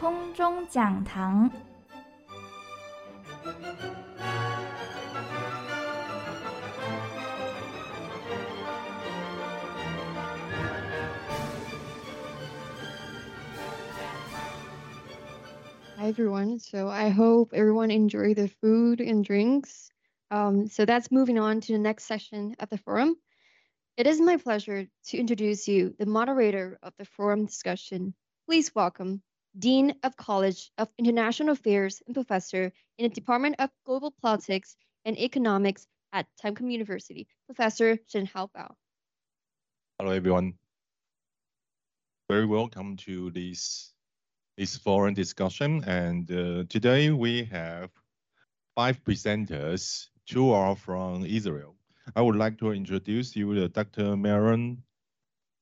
空中讲堂。Hi everyone. So I hope everyone enjoy the food and drinks. Um, so that's moving on to the next session of the forum. It is my pleasure to introduce you the moderator of the forum discussion. Please welcome Dean of College of International Affairs and Professor in the Department of Global Politics and Economics at Tamkang University, Professor Shen Haobao. Hello everyone. Very welcome to this this forum discussion. And uh, today we have five presenters. Two are from Israel. I would like to introduce you to Dr. Meron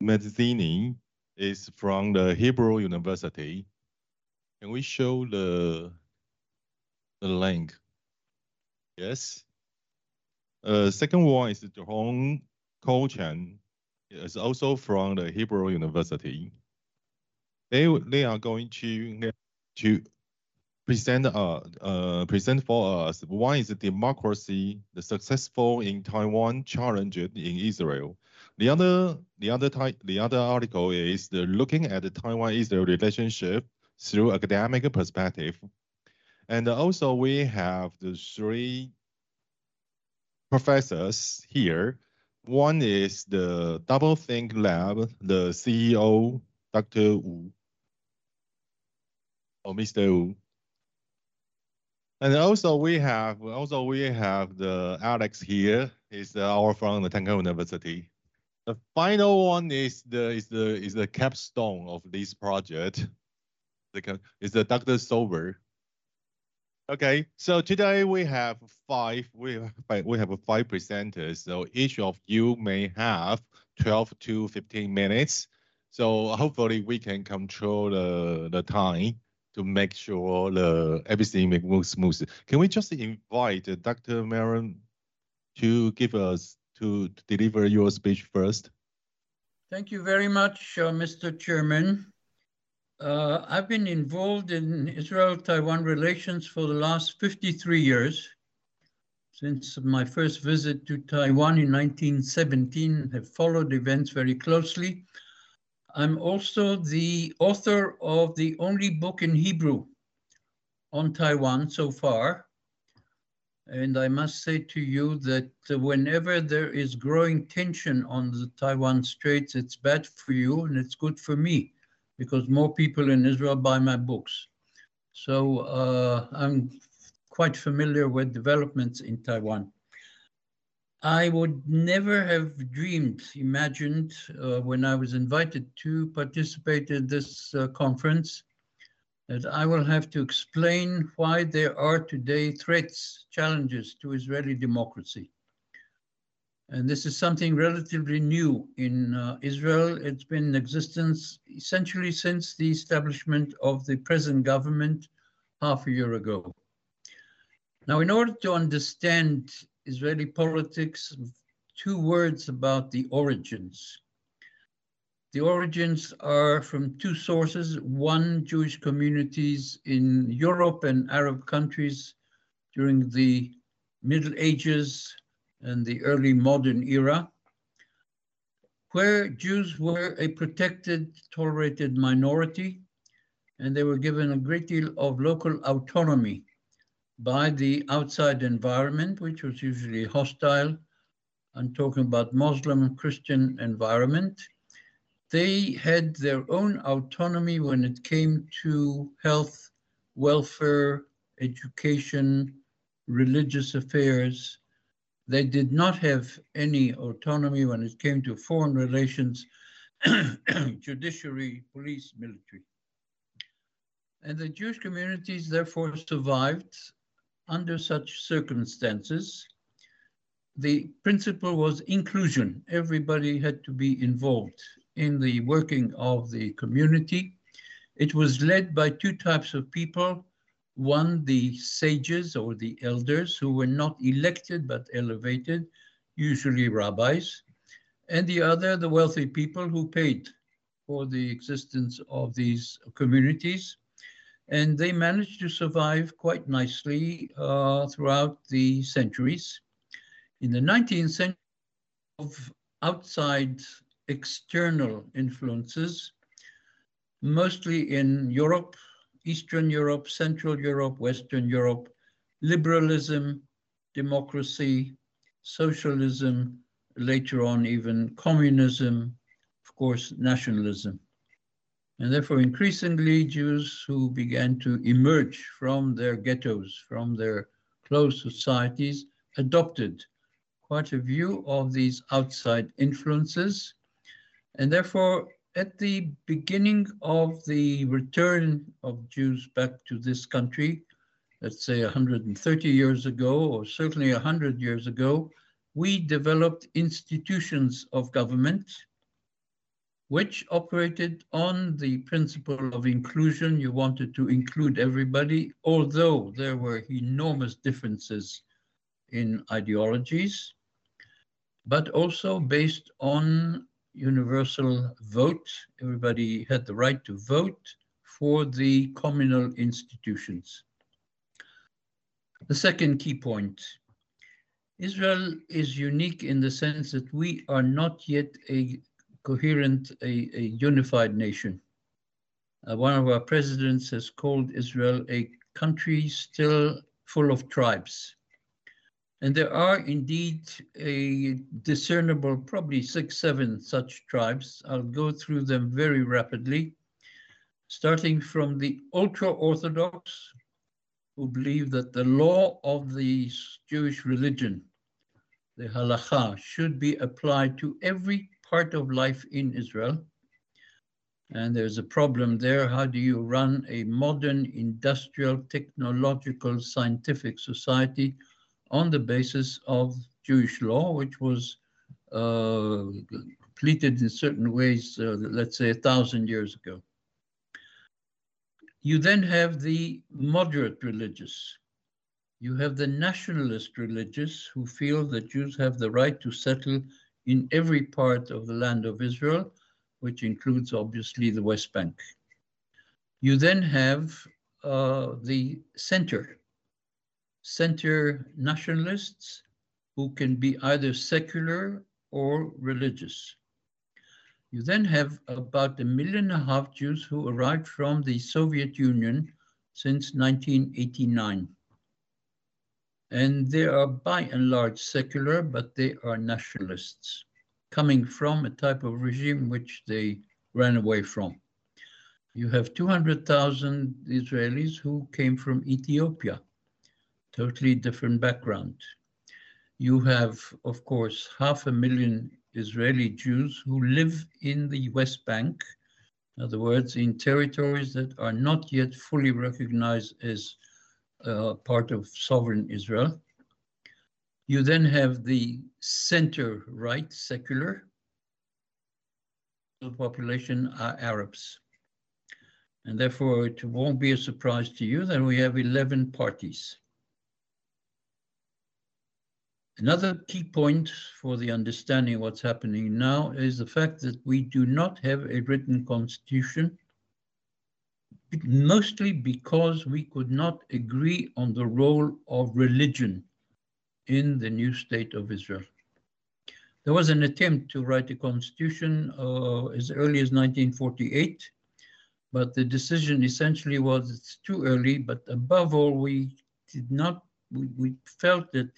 Medzini is from the Hebrew University. Can we show the, the link? Yes. Uh, second one is Dror Kochan, It's also from the Hebrew University they they are going to to present uh, uh present for us why is democracy the successful in Taiwan challenged in Israel. The other the other type the other article is the looking at the Taiwan Israel relationship through academic perspective. And also we have the three professors here. One is the Double Think Lab, the CEO, Dr. Wu, oh, or Mr. Wu. And also we have also we have the Alex here. Is our from the Tamkang University. The final one is the is the is the capstone of this project. The is the Dr. Sober. Okay, so today we have five we have, we have five presenters. So each of you may have 12 to 15 minutes. So hopefully we can control the, the time to make sure the everything moves smooth. Can we just invite Dr. Meron to give us to, to deliver your speech first? Thank you very much, uh, Mr. Chairman. Uh, I've been involved in Israel-Taiwan relations for the last 53 years. Since my first visit to Taiwan in 1917, have followed events very closely I'm also the author of the only book in Hebrew on Taiwan so far. And I must say to you that whenever there is growing tension on the Taiwan Straits, it's bad for you and it's good for me because more people in Israel buy my books. So uh, I'm quite familiar with developments in Taiwan. I would never have dreamed, imagined uh, when I was invited to participate in this uh, conference that I will have to explain why there are today threats, challenges to Israeli democracy. And this is something relatively new in uh, Israel. It's been in existence essentially since the establishment of the present government half a year ago. Now, in order to understand Israeli politics, two words about the origins. The origins are from two sources. One, Jewish communities in Europe and Arab countries during the Middle Ages and the early modern era, where Jews were a protected, tolerated minority, and they were given a great deal of local autonomy by the outside environment, which was usually hostile. I'm talking about Muslim Christian environment. They had their own autonomy when it came to health, welfare, education, religious affairs. They did not have any autonomy when it came to foreign relations, judiciary, police, military. And the Jewish communities therefore survived under such circumstances, the principle was inclusion. Everybody had to be involved in the working of the community. It was led by two types of people. One, the sages or the elders who were not elected but elevated, usually rabbis. And the other, the wealthy people who paid for the existence of these communities. and they managed to survive quite nicely uh, throughout the centuries. In the 19th century, of outside external influences, mostly in Europe, Eastern Europe, Central Europe, Western Europe, liberalism, democracy, socialism, later on even communism, of course, nationalism. And therefore, increasingly, Jews who began to emerge from their ghettos, from their closed societies, adopted quite a view of these outside influences. And therefore, at the beginning of the return of Jews back to this country, let's say 130 years ago, or certainly 100 years ago, we developed institutions of government which operated on the principle of inclusion. You wanted to include everybody, although there were enormous differences in ideologies, but also based on universal vote. Everybody had the right to vote for the communal institutions. The second key point, Israel is unique in the sense that we are not yet a coherent, a, a unified nation. Uh, one of our presidents has called Israel a country still full of tribes. And there are indeed a discernible, probably six, seven such tribes. I'll go through them very rapidly, starting from the ultra-Orthodox, who believe that the law of the Jewish religion, the halacha, should be applied to every part of life in Israel. And there's a problem there. How do you run a modern industrial, technological, scientific society on the basis of Jewish law, which was uh, completed in certain ways, uh, let's say a thousand years ago. You then have the moderate religious. You have the nationalist religious who feel that Jews have the right to settle in every part of the land of Israel, which includes obviously the West Bank. You then have uh, the center, center nationalists who can be either secular or religious. You then have about a million and a half Jews who arrived from the Soviet Union since 1989. And they are by and large secular, but they are nationalists coming from a type of regime which they ran away from. You have 200,000 Israelis who came from Ethiopia, totally different background. You have, of course, half a million Israeli Jews who live in the West Bank, in other words, in territories that are not yet fully recognized as uh, part of sovereign Israel. You then have the center right, secular. The population are Arabs. And therefore, it won't be a surprise to you that we have 11 parties. Another key point for the understanding of what's happening now is the fact that we do not have a written constitution mostly because we could not agree on the role of religion in the new state of Israel. There was an attempt to write a constitution uh, as early as 1948, but the decision essentially was it's too early, but above all, we did not, we, we felt that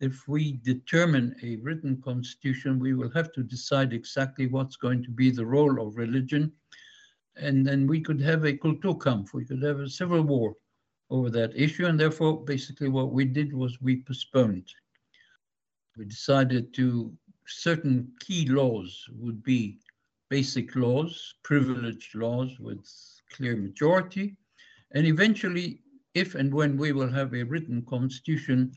if we determine a written constitution, we will have to decide exactly what's going to be the role of religion and then we could have a Kulturkampf, we could have a civil war over that issue. And therefore, basically what we did was we postponed. We decided to, certain key laws would be basic laws, privileged laws with clear majority. And eventually, if and when we will have a written constitution,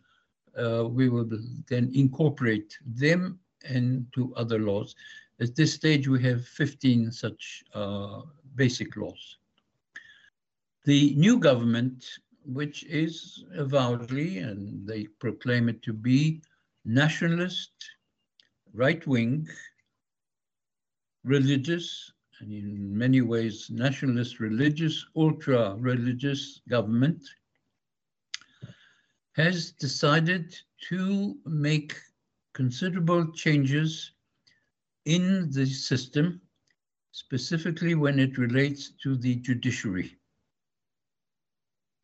uh, we will then incorporate them into other laws. At this stage, we have 15 such uh, basic laws. The new government, which is avowedly, and they proclaim it to be, nationalist, right-wing, religious, and in many ways nationalist religious, ultra religious government has decided to make considerable changes in the system, specifically when it relates to the judiciary.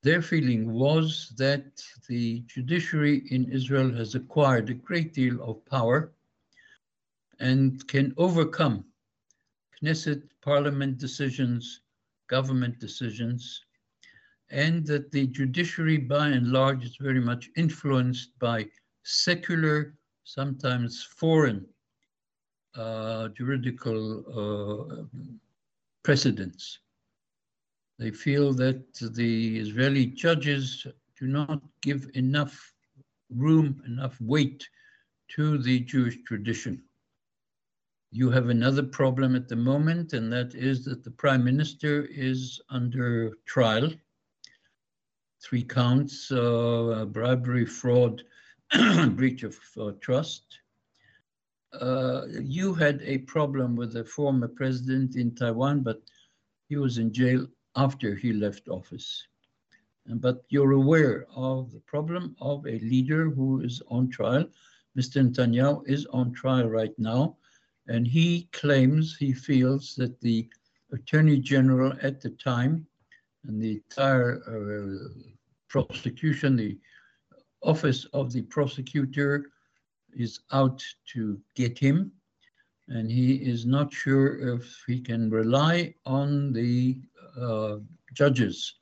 Their feeling was that the judiciary in Israel has acquired a great deal of power and can overcome Knesset parliament decisions, government decisions, and that the judiciary by and large is very much influenced by secular, sometimes foreign uh, juridical uh, precedents. They feel that the Israeli judges do not give enough room, enough weight to the Jewish tradition. You have another problem at the moment, and that is that the prime minister is under trial. Three counts, uh, bribery, fraud, breach of uh, trust. Uh, you had a problem with the former president in Taiwan, but he was in jail after he left office. But you're aware of the problem of a leader who is on trial. Mr. Netanyahu is on trial right now, and he claims, he feels that the Attorney General at the time and the entire uh, prosecution, the office of the prosecutor is out to get him, and he is not sure if he can rely on the uh, judges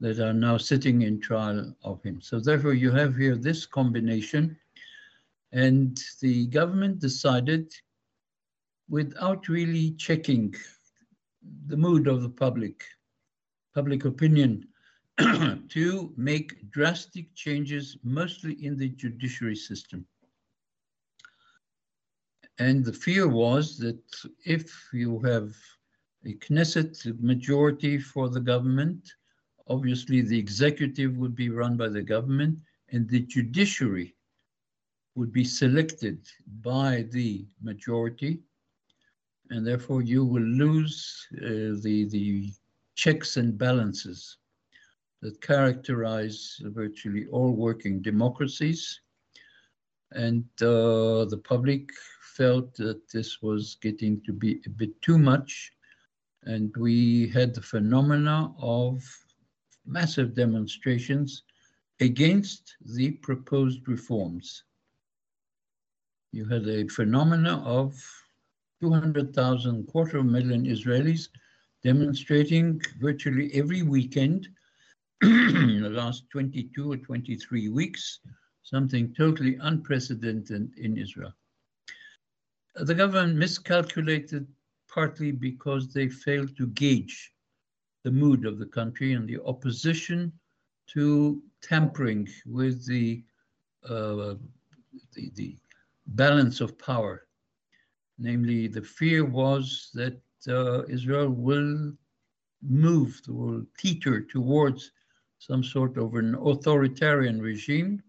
that are now sitting in trial of him. So therefore you have here this combination and the government decided without really checking the mood of the public, public opinion, to make drastic changes, mostly in the judiciary system. And the fear was that if you have a Knesset majority for the government. Obviously, the executive would be run by the government, and the judiciary would be selected by the majority, and therefore you will lose uh, the, the checks and balances that characterize virtually all working democracies. And uh, the public felt that this was getting to be a bit too much and we had the phenomena of massive demonstrations against the proposed reforms. You had a phenomena of 200,000, quarter of a million Israelis demonstrating virtually every weekend in the last 22 or 23 weeks, something totally unprecedented in Israel. The government miscalculated partly because they failed to gauge the mood of the country and the opposition to tampering with the, uh, the, the, balance of power. Namely, the fear was that uh, Israel will move, will teeter towards some sort of an authoritarian regime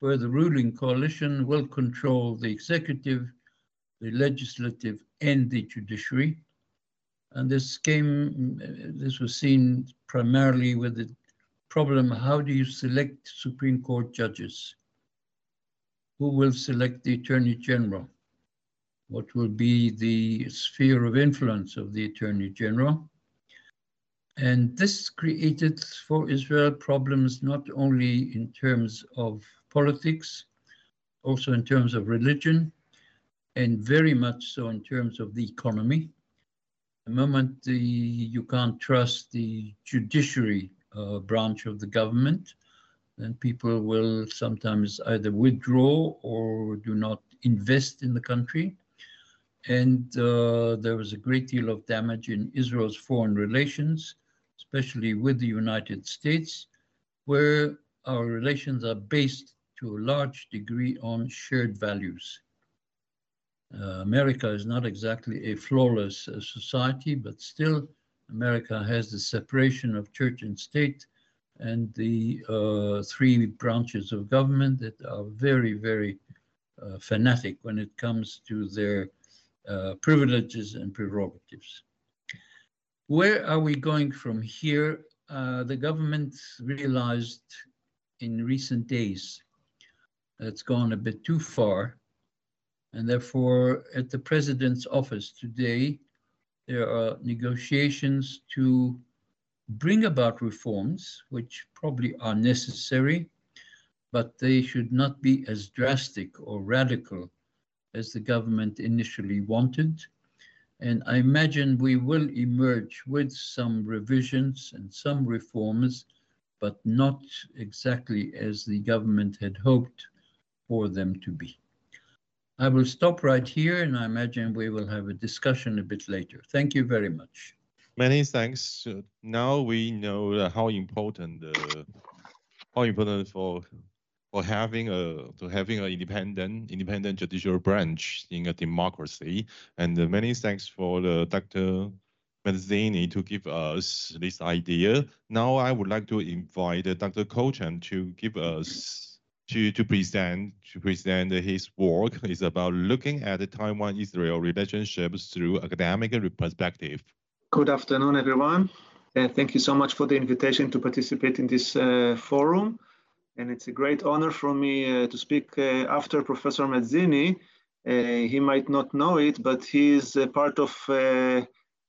where the ruling coalition will control the executive, the legislative, and the judiciary. And this came, this was seen primarily with the problem, how do you select Supreme Court judges? Who will select the Attorney General? What will be the sphere of influence of the Attorney General? And this created for Israel problems not only in terms of politics, also in terms of religion, and very much so in terms of the economy. The moment the, you can't trust the judiciary uh, branch of the government, then people will sometimes either withdraw or do not invest in the country. And uh, there was a great deal of damage in Israel's foreign relations, especially with the United States, where our relations are based to a large degree on shared values. Uh, America is not exactly a flawless uh, society, but still America has the separation of church and state and the uh, three branches of government that are very, very uh, fanatic when it comes to their uh, privileges and prerogatives. Where are we going from here? Uh, the government realized in recent days that it's gone a bit too far. And therefore, at the president's office today, there are negotiations to bring about reforms, which probably are necessary, but they should not be as drastic or radical as the government initially wanted. And I imagine we will emerge with some revisions and some reforms, but not exactly as the government had hoped for them to be. I will stop right here and I imagine we will have a discussion a bit later. Thank you very much. Many thanks. Now we know how important uh, how important for for having a to having an independent independent judicial branch in a democracy. And uh, many thanks for the Dr. Medzini to give us this idea. Now I would like to invite uh, Dr. Kochan to give us to, to present to present his work is about looking at the Taiwan-Israel relationships through academic perspective. Good afternoon, everyone. Uh, thank you so much for the invitation to participate in this uh, forum. And it's a great honor for me uh, to speak uh, after Professor Medzini. Uh, he might not know it, but he is part of uh,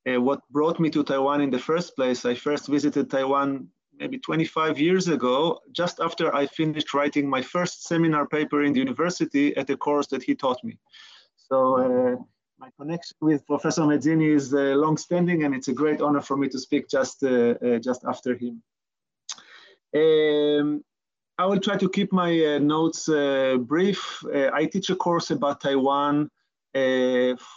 what brought me to Taiwan in the first place. I first visited Taiwan maybe 25 years ago, just after I finished writing my first seminar paper in the university at a course that he taught me. So my connection with Professor Medzini is uh, long-standing, and it's a great honor for me to speak just uh, uh, just after him. Um, I will try to keep my uh, notes uh, brief. Uh, I teach a course about Taiwan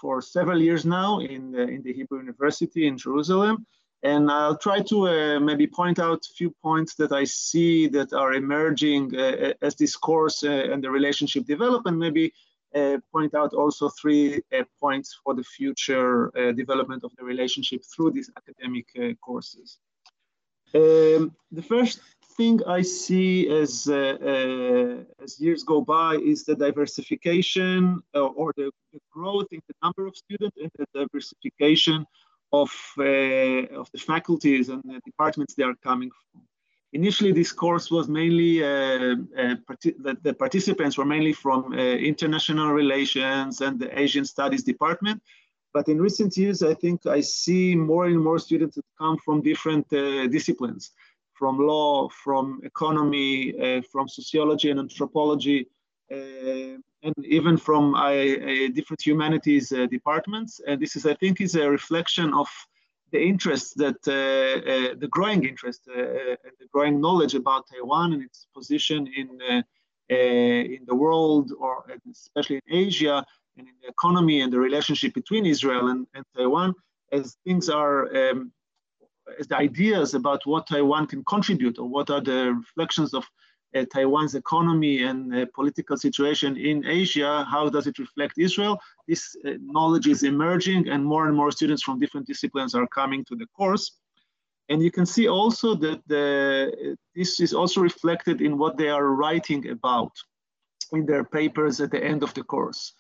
for several years now in the, in the Hebrew University in Jerusalem, and I'll try to maybe point out a few points that I see that are emerging as this course and the relationship develop, and maybe uh, point out also three uh, points for the future uh, development of the relationship through these academic courses. Um, the first thing I see as, as years go by is the diversification or the, the, growth in the number of students and the diversification of, of the faculties and the departments they are coming from. Initially, this course was mainly, uh, uh, the, the, participants were mainly from uh, international relations and the Asian studies department. But in recent years, I think I see more and more students that come from different uh, disciplines, from law, from economy, uh, from sociology and anthropology, uh, and even from different humanities departments. And this is, I think, is a reflection of the interest that uh, uh, the growing interest uh, and the growing knowledge about Taiwan and its position in in the world or especially in Asia and in the economy and the relationship between Israel and, and Taiwan as things are um, the ideas about what Taiwan can contribute or what are the reflections of uh, Taiwan's economy and uh, political situation in Asia, how does it reflect Israel? This uh, knowledge is emerging and more and more students from different disciplines are coming to the course. And you can see also that the, this is also reflected in what they are writing about in their papers at the end of the course.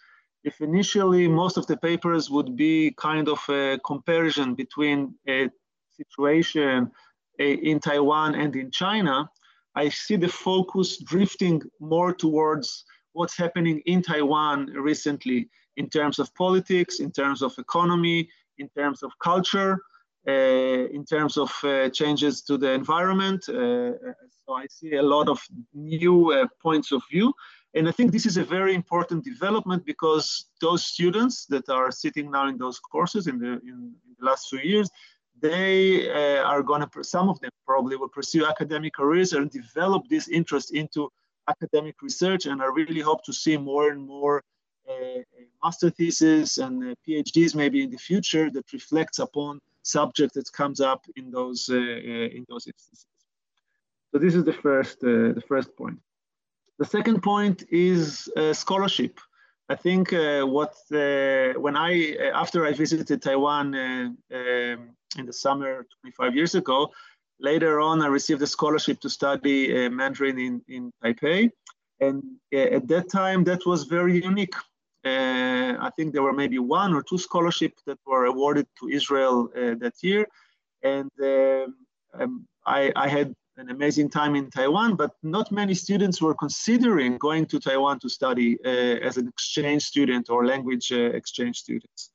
If initially most of the papers would be kind of a comparison between a situation in Taiwan and in China, I see the focus drifting more towards what's happening in Taiwan recently in terms of politics, in terms of economy, in terms of culture, uh, in terms of uh, changes to the environment. Uh, so I see a lot of new points of view. And I think this is a very important development because those students that are sitting now in those courses in the, in, in the last few years, they uh, are going to, some of them probably will pursue academic careers and develop this interest into academic research. And I really hope to see more and more uh, master theses and uh, PhDs maybe in the future that reflects upon subject that comes up in those, uh, uh, in those instances. So this is the first, uh, the first point. The second point is scholarship. I think uh, what uh, when I after I visited Taiwan uh, um, in the summer 25 years ago, later on I received a scholarship to study Mandarin in in Taipei, and at that time that was very unique. I think there were maybe one or two scholarships that were awarded to Israel that year, And um, I, I had an amazing time in Taiwan, but not many students were considering going to Taiwan to study uh, as an exchange student or language uh, exchange students.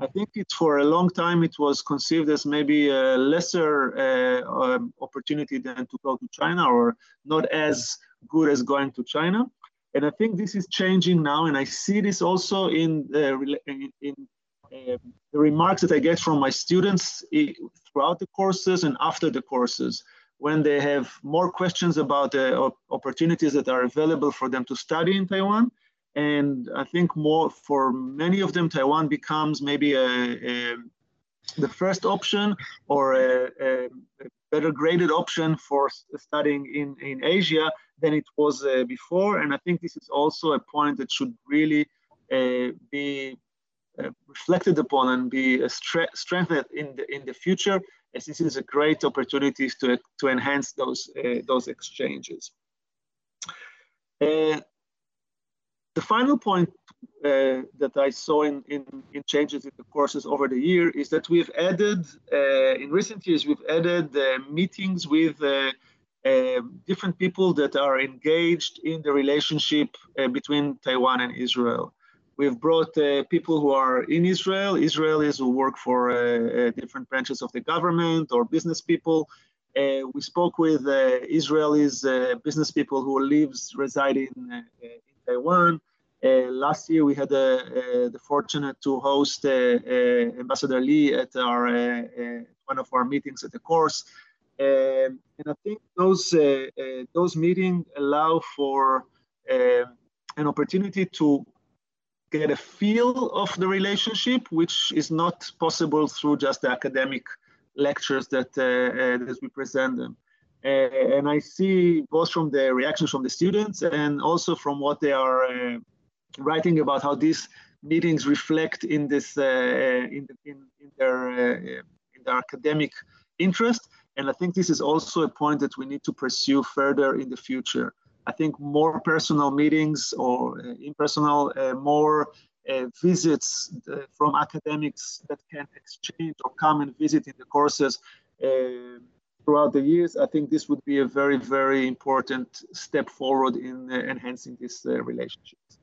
I think it for a long time it was conceived as maybe a lesser uh, um, opportunity than to go to China or not as good as going to China. And I think this is changing now, and I see this also in in, in uh, the remarks that I get from my students throughout the courses and after the courses when they have more questions about the opportunities that are available for them to study in Taiwan. And I think more for many of them, Taiwan becomes maybe a, a the first option or a, a, better graded option for studying in, in Asia than it was uh, before. And I think this is also a point that should really uh, be uh, reflected upon and be strengthened in the, in the future as this is a great opportunity to, to enhance those, uh, those exchanges. Uh, the final point uh, that I saw in, in, in, changes in the courses over the year is that we've added, uh, in recent years, we've added uh, meetings with uh, different people that are engaged in the relationship between Taiwan and Israel. We've brought uh, people who are in Israel, Israelis who work for uh, uh different branches of the government or business people. Uh, we spoke with uh, Israelis, business people who lives, reside in, in Taiwan. last year, we had the fortunate to host Ambassador Lee at our one of our meetings at the course. Um, and I think those those meetings allow for an opportunity to get a feel of the relationship, which is not possible through just the academic lectures that, uh, uh, that we present them. Uh, and I see both from the reactions from the students and also from what they are uh, writing about how these meetings reflect in this in, the, in, in, their in their academic interest. And I think this is also a point that we need to pursue further in the future. I think more personal meetings or uh, impersonal, uh, more uh, visits uh, from academics that can exchange or come and visit in the courses uh, throughout the years. I think this would be a very, very important step forward in uh, enhancing these relationships.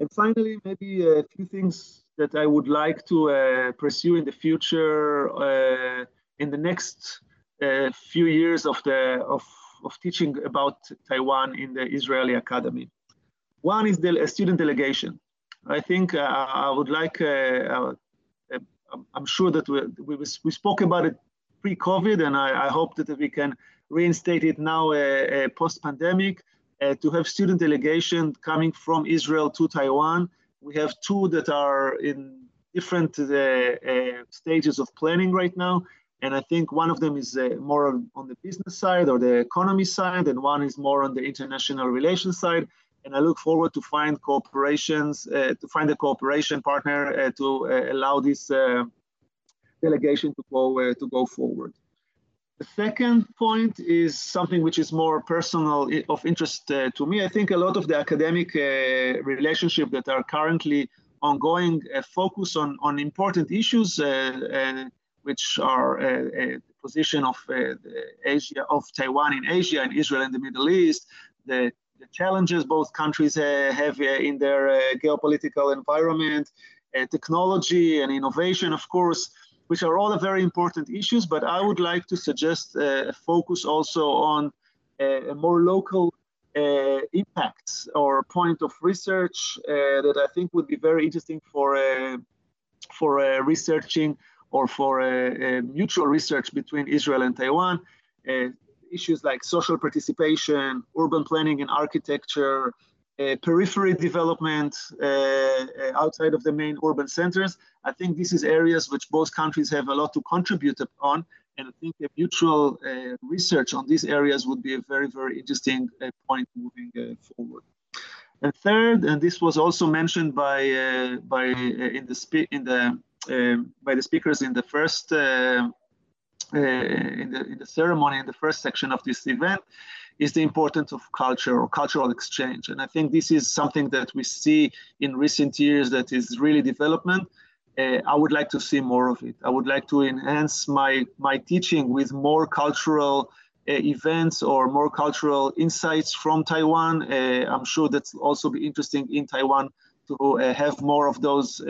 And finally, maybe a few things that I would like to pursue in the future in the next few years of the of of teaching about Taiwan in the Israeli Academy. One is the student delegation. I think uh, I would like, uh, uh, I'm sure that we, we, we spoke about it pre-COVID and I, I, hope that we can reinstate it now uh, uh, post-pandemic to have student delegation coming from Israel to Taiwan. We have two that are in different stages of planning right now. And I think one of them is uh, more on the business side or the economy side, and one is more on the international relations side. And I look forward to find corporations, uh, to find a cooperation partner uh, to uh, allow this uh, delegation to go uh, to go forward. The second point is something which is more personal of interest to me. I think a lot of the academic relationship that are currently ongoing focus on on important issues which are a, a position of uh, Asia, of Taiwan in Asia and Israel in the Middle East, the, the challenges both countries uh, have uh, in their geopolitical environment, technology and innovation, of course, which are all very important issues. But I would like to suggest a focus also on a more local uh, impacts or point of research uh, that I think would be very interesting for uh, for researching or for mutual research between Israel and Taiwan. Uh, issues like social participation, urban planning and architecture, uh, periphery development uh, uh, outside of the main urban centers. I think this is areas which both countries have a lot to contribute on. And I think a mutual uh, research on these areas would be a very, very interesting uh, point moving forward. And third, and this was also mentioned by, by in the, in the by the speakers in the first uh, uh, in, the, in the ceremony in the first section of this event is the importance of culture or cultural exchange. And I think this is something that we see in recent years that is really development. uh, I would like to see more of it. I would like to enhance my, my teaching with more cultural uh, events or more cultural insights from Taiwan. Uh, I'm sure that's also be interesting in Taiwan to uh, have more of those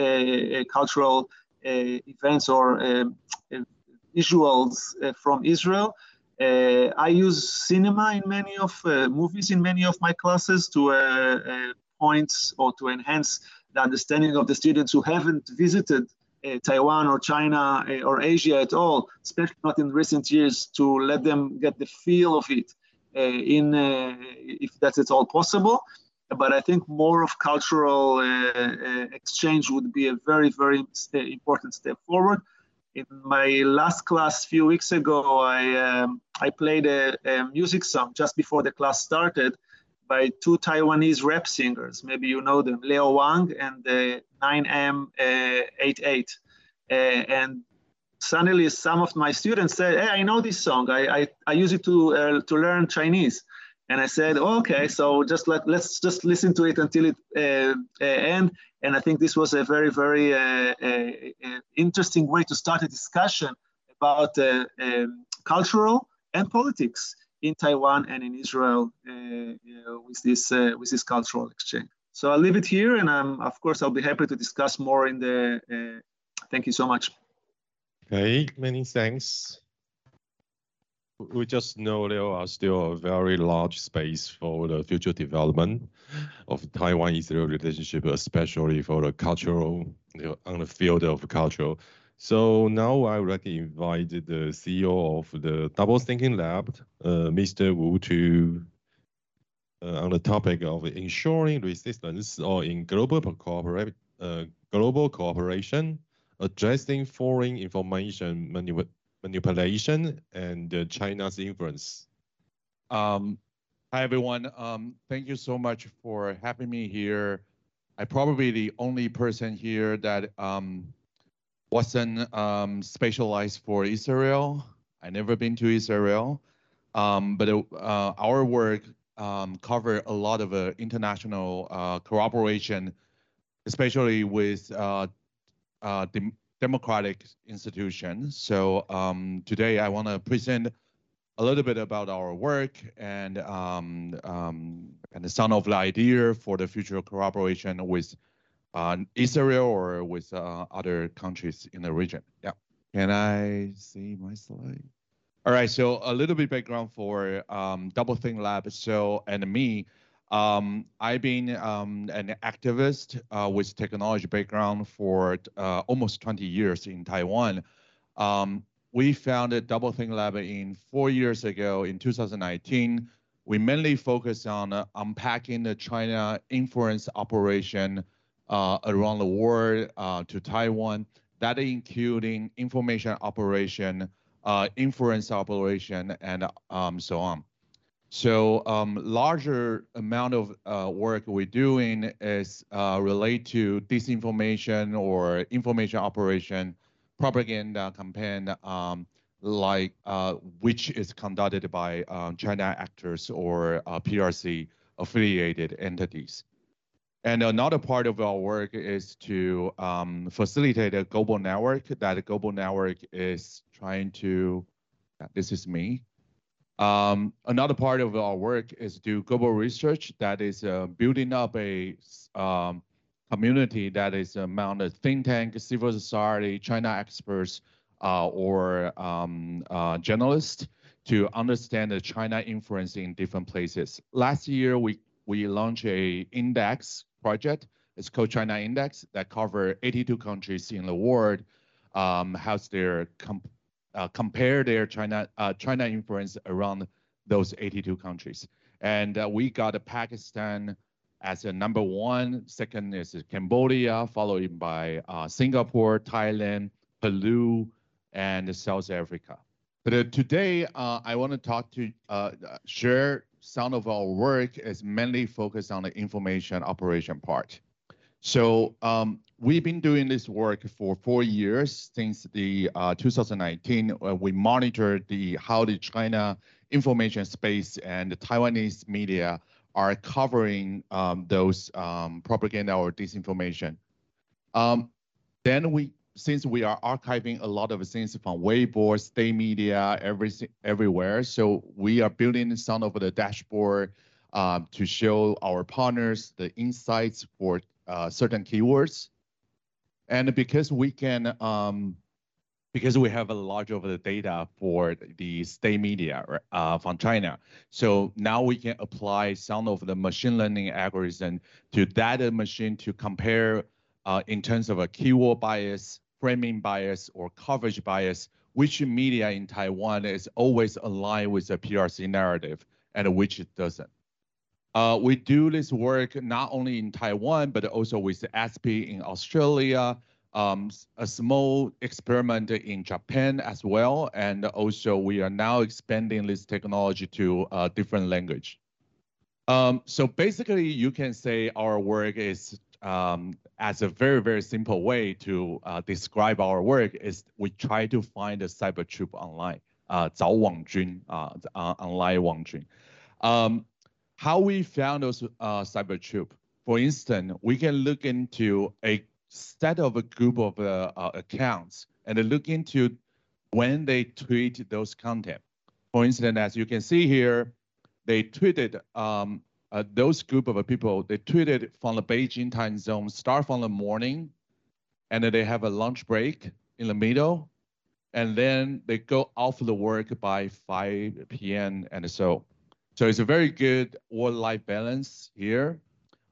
cultural events or um, visuals from Israel. Uh, I use cinema in many of uh, movies in many of my classes to uh, points or to enhance the understanding of the students who haven't visited uh, Taiwan or China uh, or Asia at all, especially not in recent years, to let them get the feel of it uh, in if that's at all possible. But I think more of cultural exchange would be a very, very important step forward in my last class a few weeks ago, I um, I played a, a, music song just before the class started by two Taiwanese rap singers. Maybe you know them, Leo Wang and the 9M88. Uh, and suddenly, some of my students said, "Hey, I know this song. I I, I use it to uh, to learn Chinese." And I said, oh, okay, so just let, let's just listen to it until it uh, uh, end. And I think this was a very, very uh, uh, uh interesting way to start a discussion about uh, um, cultural and politics in Taiwan and in Israel you know, with this with this cultural exchange. So I'll leave it here, and I'm, of course I'll be happy to discuss more in the. thank you so much. Okay, many thanks we just know there are still a very large space for the future development of Taiwan-Israel relationship, especially for the cultural, you know, on the field of culture. So now I would like to invite the CEO of the Double Thinking Lab, uh, Mr. Wu, to uh, on the topic of ensuring resistance or in global cooperation, uh, global cooperation, addressing foreign information manipulation manipulation and China's influence. Um, hi, everyone. Um, thank you so much for having me here. I'm probably the only person here that um, wasn't um, specialized for Israel. I never been to Israel, um, but uh, our work um, cover a lot of uh, international uh, cooperation, especially with uh, uh, the democratic institution. So um, today I want to present a little bit about our work and um, um, and some of the idea for the future cooperation with uh, Israel or with uh, other countries in the region. Yeah. Can I see my slide? All right. So a little bit background for um, Double Think Lab. So and me. Um, I've been um, an activist uh, with technology background for uh, almost 20 years in Taiwan. Um, we founded Double Think Lab in four years ago in 2019. We mainly focus on uh, unpacking the China influence operation uh, around the world uh, to Taiwan, that including information operation, uh, influence operation, and um, so on. So um, larger amount of uh, work we're doing is uh, related to disinformation or information operation, propaganda campaign, um, like uh, which is conducted by um, China actors or uh, PRC affiliated entities. And another part of our work is to um, facilitate a global network. That global network is trying to, this is me, um, another part of our work is do global research that is uh, building up a um, community that is among the think tank, civil society, China experts, uh, or um, uh, journalists to understand the China influence in different places. Last year, we, we launched a index project. It's called China Index that cover 82 countries in the world, um, has their comp uh, compare their China uh, China influence around those 82 countries. And uh, we got Pakistan as a number one. Second is Cambodia, followed by uh, Singapore, Thailand, Peru, and South Africa. But uh, today, uh, I want to talk to share some of our work is mainly focused on the information operation part. So um, we've been doing this work for four years since the uh, 2019. Uh, we monitor the how the China information space and the Taiwanese media are covering um, those um, propaganda or disinformation. Um, then we since we are archiving a lot of things from Weibo, State Media, everything everywhere, so we are building some of the dashboard um, to show our partners the insights for uh, certain keywords. And because we can, um, because we have a lot of the data for the state media uh, from China, so now we can apply some of the machine learning algorithm to that machine to compare uh, in terms of a keyword bias, framing bias, or coverage bias, which media in Taiwan is always aligned with the PRC narrative and which it doesn't. Uh, we do this work not only in Taiwan, but also with ASPI in Australia, um, a small experiment in Japan as well. And also we are now expanding this technology to uh, different language. Um, so basically you can say our work is um, as a very, very simple way to uh, describe our work is we try to find a cyber troop online, uh, 找网军, uh, uh, online 网军. Um, how we found those uh, cyber troop. For instance, we can look into a set of a group of uh, uh, accounts and look into when they tweet those content. For instance, as you can see here, they tweeted um, uh, those group of people. They tweeted from the Beijing time zone, start from the morning, and then they have a lunch break in the middle, and then they go off the work by 5 p.m. and so so it's a very good work-life balance here,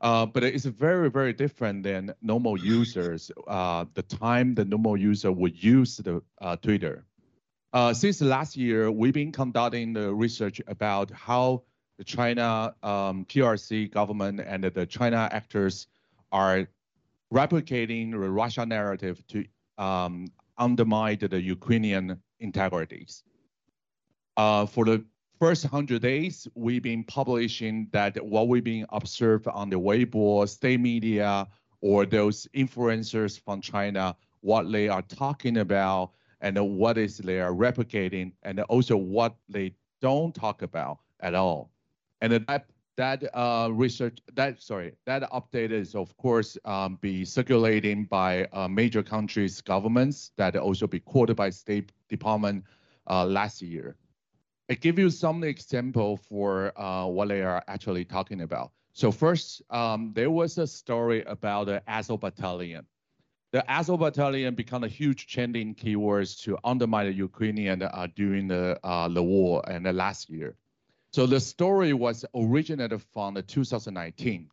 uh, but it's very, very different than normal users, uh, the time the normal user would use the uh, Twitter. Uh, since last year, we've been conducting the research about how the China um, PRC government and the China actors are replicating the Russia narrative to um, undermine the Ukrainian integrities. Uh, for the first 100 days, we've been publishing that what we've been observed on the Weibo, state media, or those influencers from China, what they are talking about, and what is they are replicating, and also what they don't talk about at all. And that that uh, research, that sorry, that update is of course um, be circulating by uh, major countries' governments that also be quoted by State Department uh, last year. I give you some example for uh, what they are actually talking about. So first, um, there was a story about the Azov Battalion. The Azov Battalion became a huge trending keywords to undermine the Ukrainian uh, during the, uh, the war and the last year. So the story was originated from the 2019.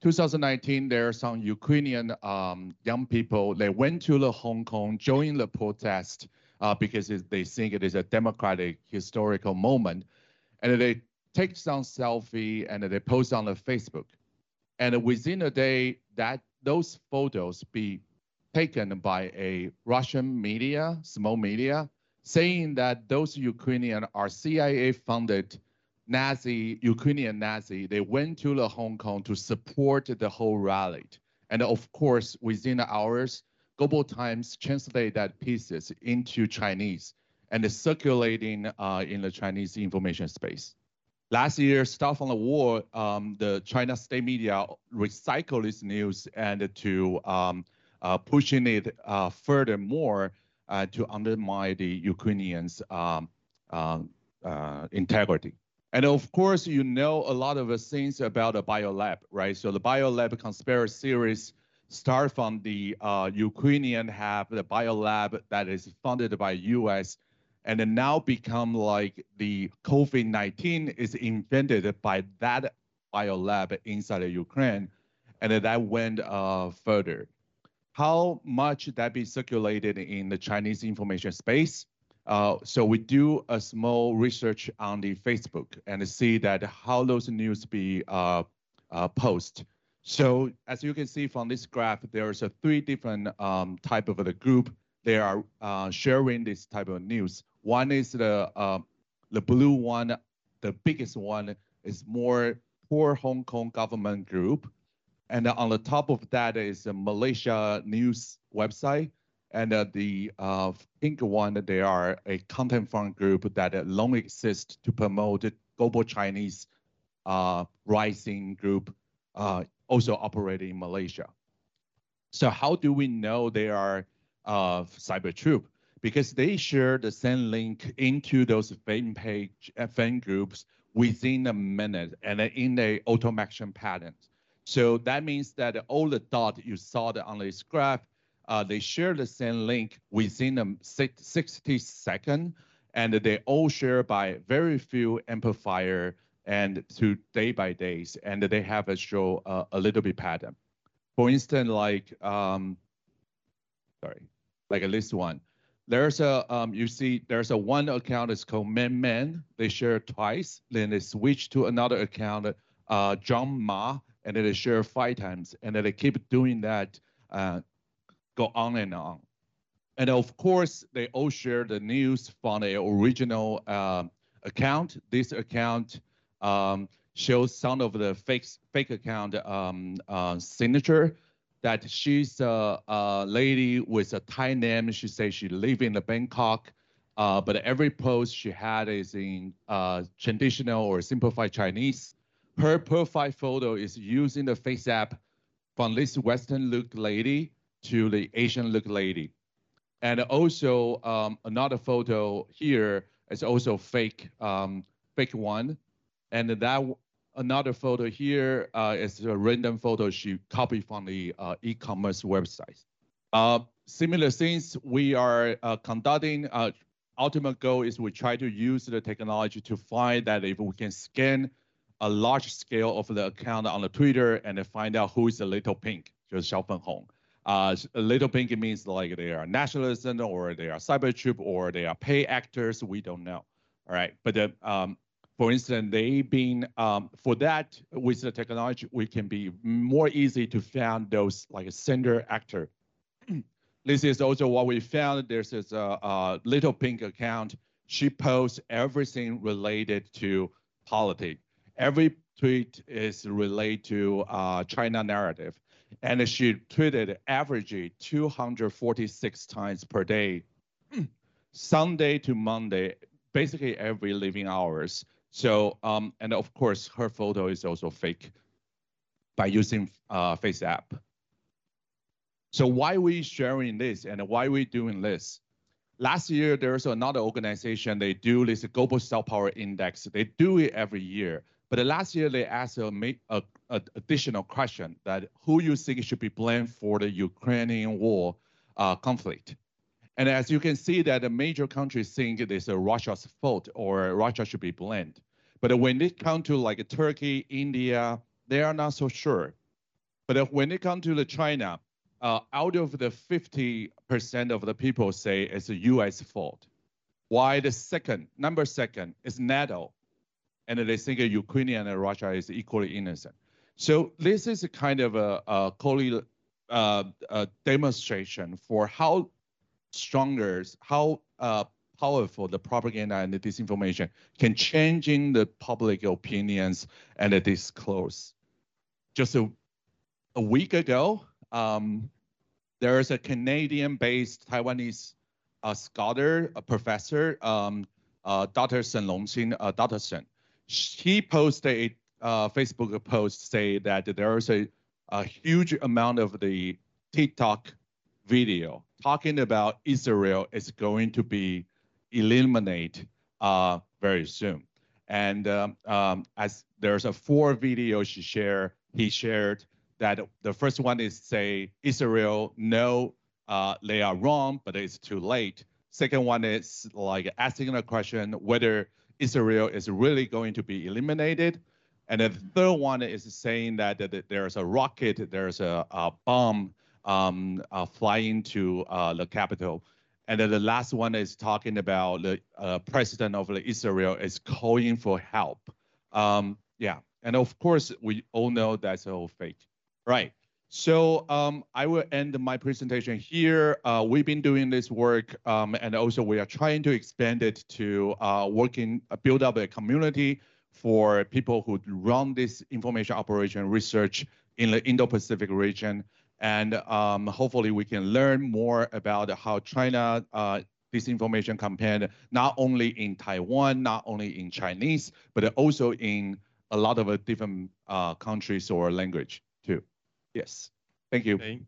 2019, there are some Ukrainian um, young people, they went to the Hong Kong, joined the protest, uh, because they think it is a democratic historical moment. And they take some selfie and they post on the Facebook. And within a day, that those photos be taken by a Russian media, small media, saying that those Ukrainian are CIA-funded Nazi, Ukrainian Nazi. They went to the Hong Kong to support the whole rally. And of course, within hours, Global Times translate that pieces into Chinese and circulating uh, in the Chinese information space. Last year, Stuff on the war, um, the China state media recycled this news and to um, uh, pushing it uh, furthermore uh, to undermine the Ukrainians' um, uh, uh, integrity. And of course, you know a lot of things about the biolab, right? So the biolab conspiracy series start from the uh, Ukrainian have the biolab that is funded by US and then now become like the COVID-19 is invented by that biolab inside of Ukraine. And then that went uh, further. How much that be circulated in the Chinese information space? Uh, so we do a small research on the Facebook and see that how those news be uh, uh, post. So as you can see from this graph, there's a three different um, type of the group. They are uh, sharing this type of news. One is the uh, the blue one, the biggest one is more poor Hong Kong government group. And on the top of that is a Malaysia news website. And uh, the uh, pink one, they are a content fund group that long exists to promote global Chinese uh, rising group uh, also operating in Malaysia. So how do we know they are of cyber troop because they share the same link into those fan page uh, fan groups within a minute and in a automation pattern. So that means that all the dots you saw on this graph, uh, they share the same link within a 60 second, and they all share by very few amplifier and to day by days, and they have a show uh, a little bit pattern. For instance, like um, sorry, like this one. There's a um, you see there's a one account is called Men Men. They share twice, then they switch to another account, uh, John Ma, and then they share five times, and then they keep doing that, uh, go on and on. And of course, they all share the news from the original uh, account. This account um, shows some of the fake fake account um, uh, signature that she's a, a, lady with a Thai name. She says she live in Bangkok, uh, but every post she had is in uh, traditional or simplified Chinese. Her profile photo is using the face app from this Western look lady to the Asian look lady. And also um, another photo here is also fake, um, fake one. And that another photo here uh, is a random photo she copied from the uh, e-commerce website. Uh, similar things we are uh, conducting. Uh, ultimate goal is we try to use the technology to find that if we can scan a large scale of the account on the Twitter and find out who is the little pink, just Xiao Hong. Uh, little pink means like they are nationalism or they are cyber troop or they are pay actors. We don't know. All right. But the, um, for instance, they've been um, for that with the technology, we can be more easy to find those like a sender actor. this is also what we found. There's this uh, uh, little pink account. She posts everything related to politics. Every tweet is related to uh, China narrative, and she tweeted averagely 246 times per day, Sunday to Monday, basically every living hours. So, um, and of course, her photo is also fake by using uh, Face app. So why we sharing this and why we doing this? Last year, there's another organization, they do this Global Soft Power Index. They do it every year. But last year, they asked a, a, a, additional question that who you think should be blamed for the Ukrainian war uh, conflict. And as you can see that the major countries think it is Russia's fault or Russia should be blamed. But when it comes to like Turkey, India, they are not so sure. But when it comes to the China, uh, out of the 50% of the people say it's the U.S. fault. Why the second, number second, is NATO. And they think Ukraine and Russia is equally innocent. So this is a kind of a, a, uh, a demonstration for how stronger, how uh, powerful the propaganda and the disinformation can change in the public opinions and the discourse. Just a, a week ago, um, there is a Canadian-based Taiwanese uh, scholar, a professor, um, uh, Dr. Shen Longxin, uh, Dr. Shen. He posted a uh, Facebook post say that there is a, a huge amount of the TikTok video talking about Israel is going to be eliminate uh, very soon. And um, um, as there's a four videos she shared, he shared that the first one is say Israel, no, uh, they are wrong, but it's too late. Second one is like asking a question whether Israel is really going to be eliminated. And the third one is saying that, that there's a rocket, there's a, a bomb um, uh, flying to uh, the capital. And then the last one is talking about the uh, president of Israel is calling for help. Um, yeah, and of course we all know that's all fake, right? So um, I will end my presentation here. Uh, we've been doing this work, um, and also we are trying to expand it to uh, working, uh, build up a community for people who run this information operation research in the Indo-Pacific region. And um, hopefully we can learn more about how China uh, disinformation campaign, not only in Taiwan, not only in Chinese, but also in a lot of different uh, countries or language too. Yes, thank you. Okay.